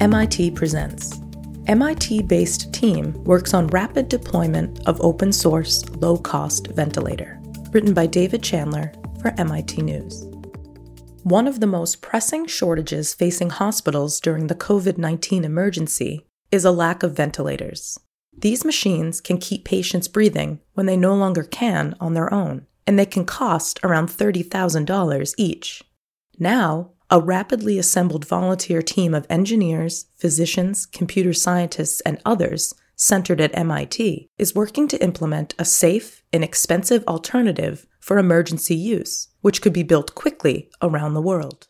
MIT presents. MIT based team works on rapid deployment of open source, low cost ventilator. Written by David Chandler for MIT News. One of the most pressing shortages facing hospitals during the COVID 19 emergency is a lack of ventilators. These machines can keep patients breathing when they no longer can on their own, and they can cost around $30,000 each. Now, a rapidly assembled volunteer team of engineers, physicians, computer scientists, and others centered at MIT is working to implement a safe, inexpensive alternative for emergency use, which could be built quickly around the world.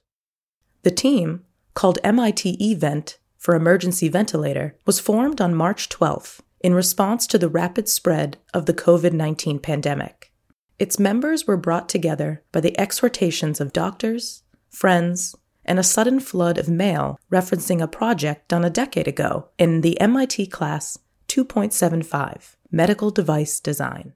The team, called MIT eVent for Emergency Ventilator, was formed on March 12th in response to the rapid spread of the COVID 19 pandemic. Its members were brought together by the exhortations of doctors, friends, and a sudden flood of mail referencing a project done a decade ago in the MIT class 2.75 Medical Device Design.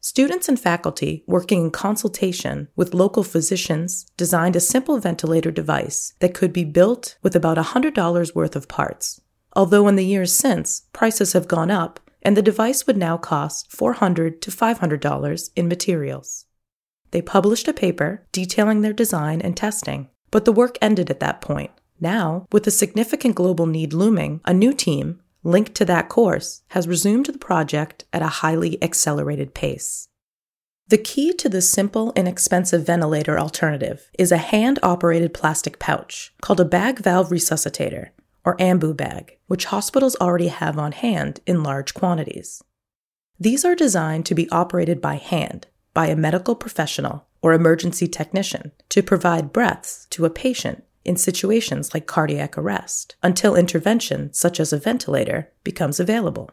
Students and faculty working in consultation with local physicians designed a simple ventilator device that could be built with about $100 worth of parts. Although in the years since, prices have gone up, and the device would now cost 400 to $500 in materials. They published a paper detailing their design and testing, but the work ended at that point. Now, with a significant global need looming, a new team, linked to that course, has resumed the project at a highly accelerated pace. The key to this simple, inexpensive ventilator alternative is a hand operated plastic pouch called a bag valve resuscitator, or AMBU bag, which hospitals already have on hand in large quantities. These are designed to be operated by hand by a medical professional or emergency technician to provide breaths to a patient in situations like cardiac arrest until intervention, such as a ventilator, becomes available.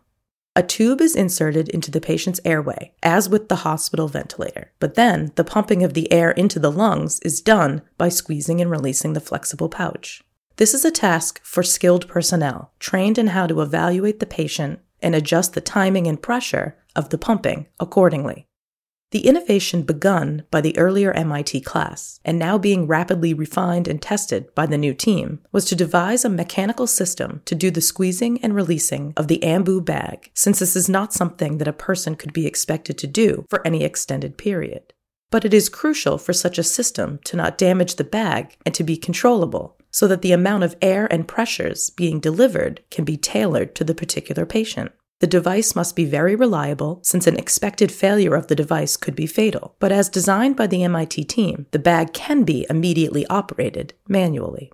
A tube is inserted into the patient's airway, as with the hospital ventilator, but then the pumping of the air into the lungs is done by squeezing and releasing the flexible pouch. This is a task for skilled personnel trained in how to evaluate the patient and adjust the timing and pressure of the pumping accordingly. The innovation begun by the earlier MIT class and now being rapidly refined and tested by the new team was to devise a mechanical system to do the squeezing and releasing of the AMBU bag, since this is not something that a person could be expected to do for any extended period. But it is crucial for such a system to not damage the bag and to be controllable, so that the amount of air and pressures being delivered can be tailored to the particular patient. The device must be very reliable since an expected failure of the device could be fatal. But as designed by the MIT team, the bag can be immediately operated manually.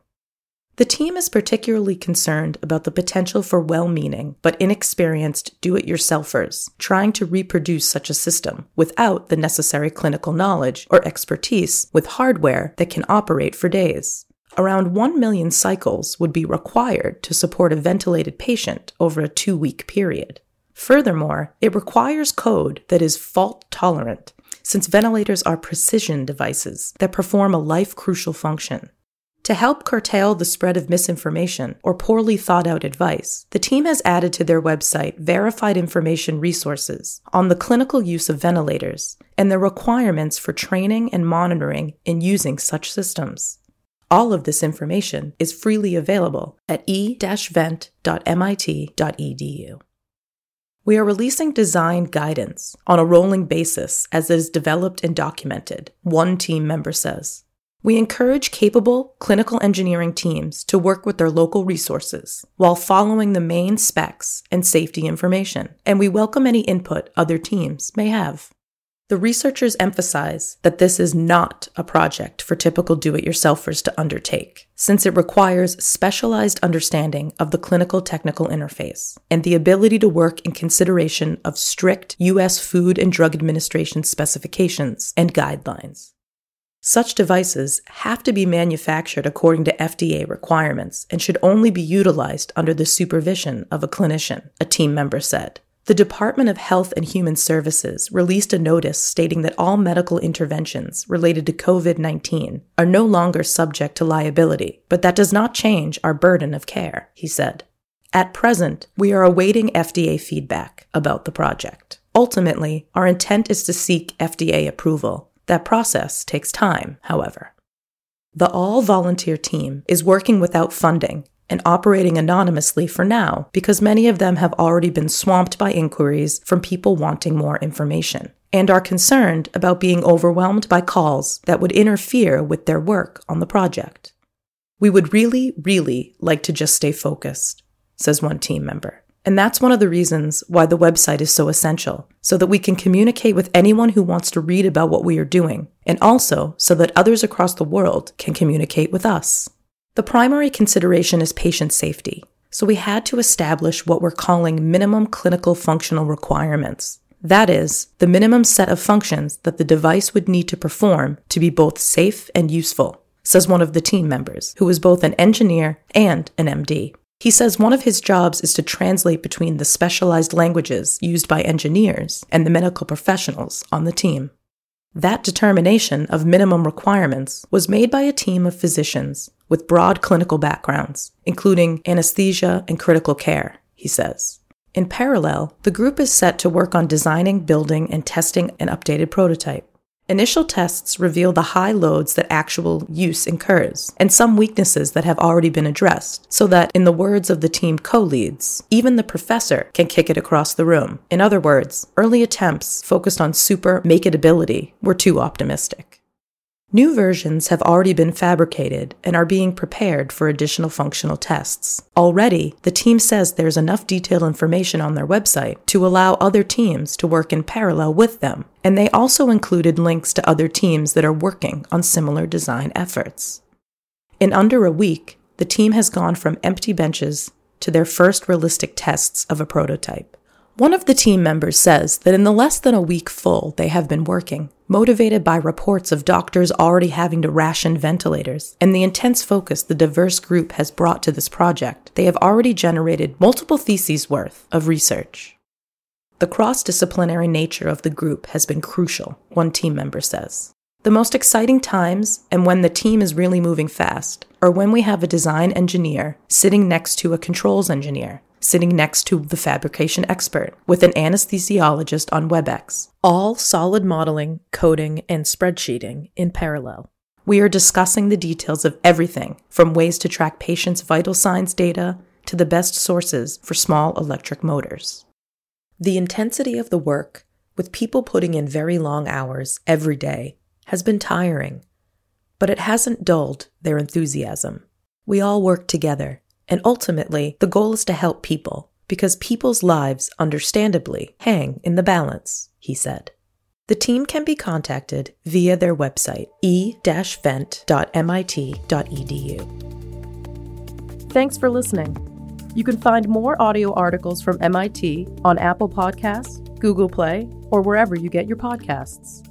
The team is particularly concerned about the potential for well meaning but inexperienced do it yourselfers trying to reproduce such a system without the necessary clinical knowledge or expertise with hardware that can operate for days around 1 million cycles would be required to support a ventilated patient over a two week period. Furthermore, it requires code that is fault tolerant, since ventilators are precision devices that perform a life crucial function. To help curtail the spread of misinformation or poorly thought out advice, the team has added to their website verified information resources on the clinical use of ventilators and the requirements for training and monitoring in using such systems. All of this information is freely available at e-vent.mit.edu. We are releasing design guidance on a rolling basis as it is developed and documented, one team member says. We encourage capable clinical engineering teams to work with their local resources while following the main specs and safety information, and we welcome any input other teams may have. The researchers emphasize that this is not a project for typical do it yourselfers to undertake, since it requires specialized understanding of the clinical technical interface and the ability to work in consideration of strict U.S. Food and Drug Administration specifications and guidelines. Such devices have to be manufactured according to FDA requirements and should only be utilized under the supervision of a clinician, a team member said. The Department of Health and Human Services released a notice stating that all medical interventions related to COVID 19 are no longer subject to liability, but that does not change our burden of care, he said. At present, we are awaiting FDA feedback about the project. Ultimately, our intent is to seek FDA approval. That process takes time, however. The all volunteer team is working without funding and operating anonymously for now because many of them have already been swamped by inquiries from people wanting more information and are concerned about being overwhelmed by calls that would interfere with their work on the project. We would really, really like to just stay focused, says one team member. And that's one of the reasons why the website is so essential, so that we can communicate with anyone who wants to read about what we are doing, and also so that others across the world can communicate with us. The primary consideration is patient safety, so we had to establish what we're calling minimum clinical functional requirements. That is, the minimum set of functions that the device would need to perform to be both safe and useful, says one of the team members, who is both an engineer and an MD. He says one of his jobs is to translate between the specialized languages used by engineers and the medical professionals on the team. That determination of minimum requirements was made by a team of physicians with broad clinical backgrounds, including anesthesia and critical care, he says. In parallel, the group is set to work on designing, building, and testing an updated prototype. Initial tests reveal the high loads that actual use incurs, and some weaknesses that have already been addressed, so that, in the words of the team co leads, even the professor can kick it across the room. In other words, early attempts focused on super make it ability were too optimistic. New versions have already been fabricated and are being prepared for additional functional tests. Already, the team says there's enough detailed information on their website to allow other teams to work in parallel with them, and they also included links to other teams that are working on similar design efforts. In under a week, the team has gone from empty benches to their first realistic tests of a prototype. One of the team members says that in the less than a week full they have been working, motivated by reports of doctors already having to ration ventilators and the intense focus the diverse group has brought to this project, they have already generated multiple theses worth of research. The cross disciplinary nature of the group has been crucial, one team member says. The most exciting times, and when the team is really moving fast, are when we have a design engineer sitting next to a controls engineer sitting next to the fabrication expert with an anesthesiologist on WebEx, all solid modeling, coding, and spreadsheeting in parallel. We are discussing the details of everything from ways to track patients' vital signs data to the best sources for small electric motors. The intensity of the work, with people putting in very long hours every day, has been tiring, but it hasn't dulled their enthusiasm. We all work together and ultimately, the goal is to help people, because people's lives, understandably, hang in the balance, he said. The team can be contacted via their website, e-vent.mit.edu. Thanks for listening. You can find more audio articles from MIT on Apple Podcasts, Google Play, or wherever you get your podcasts.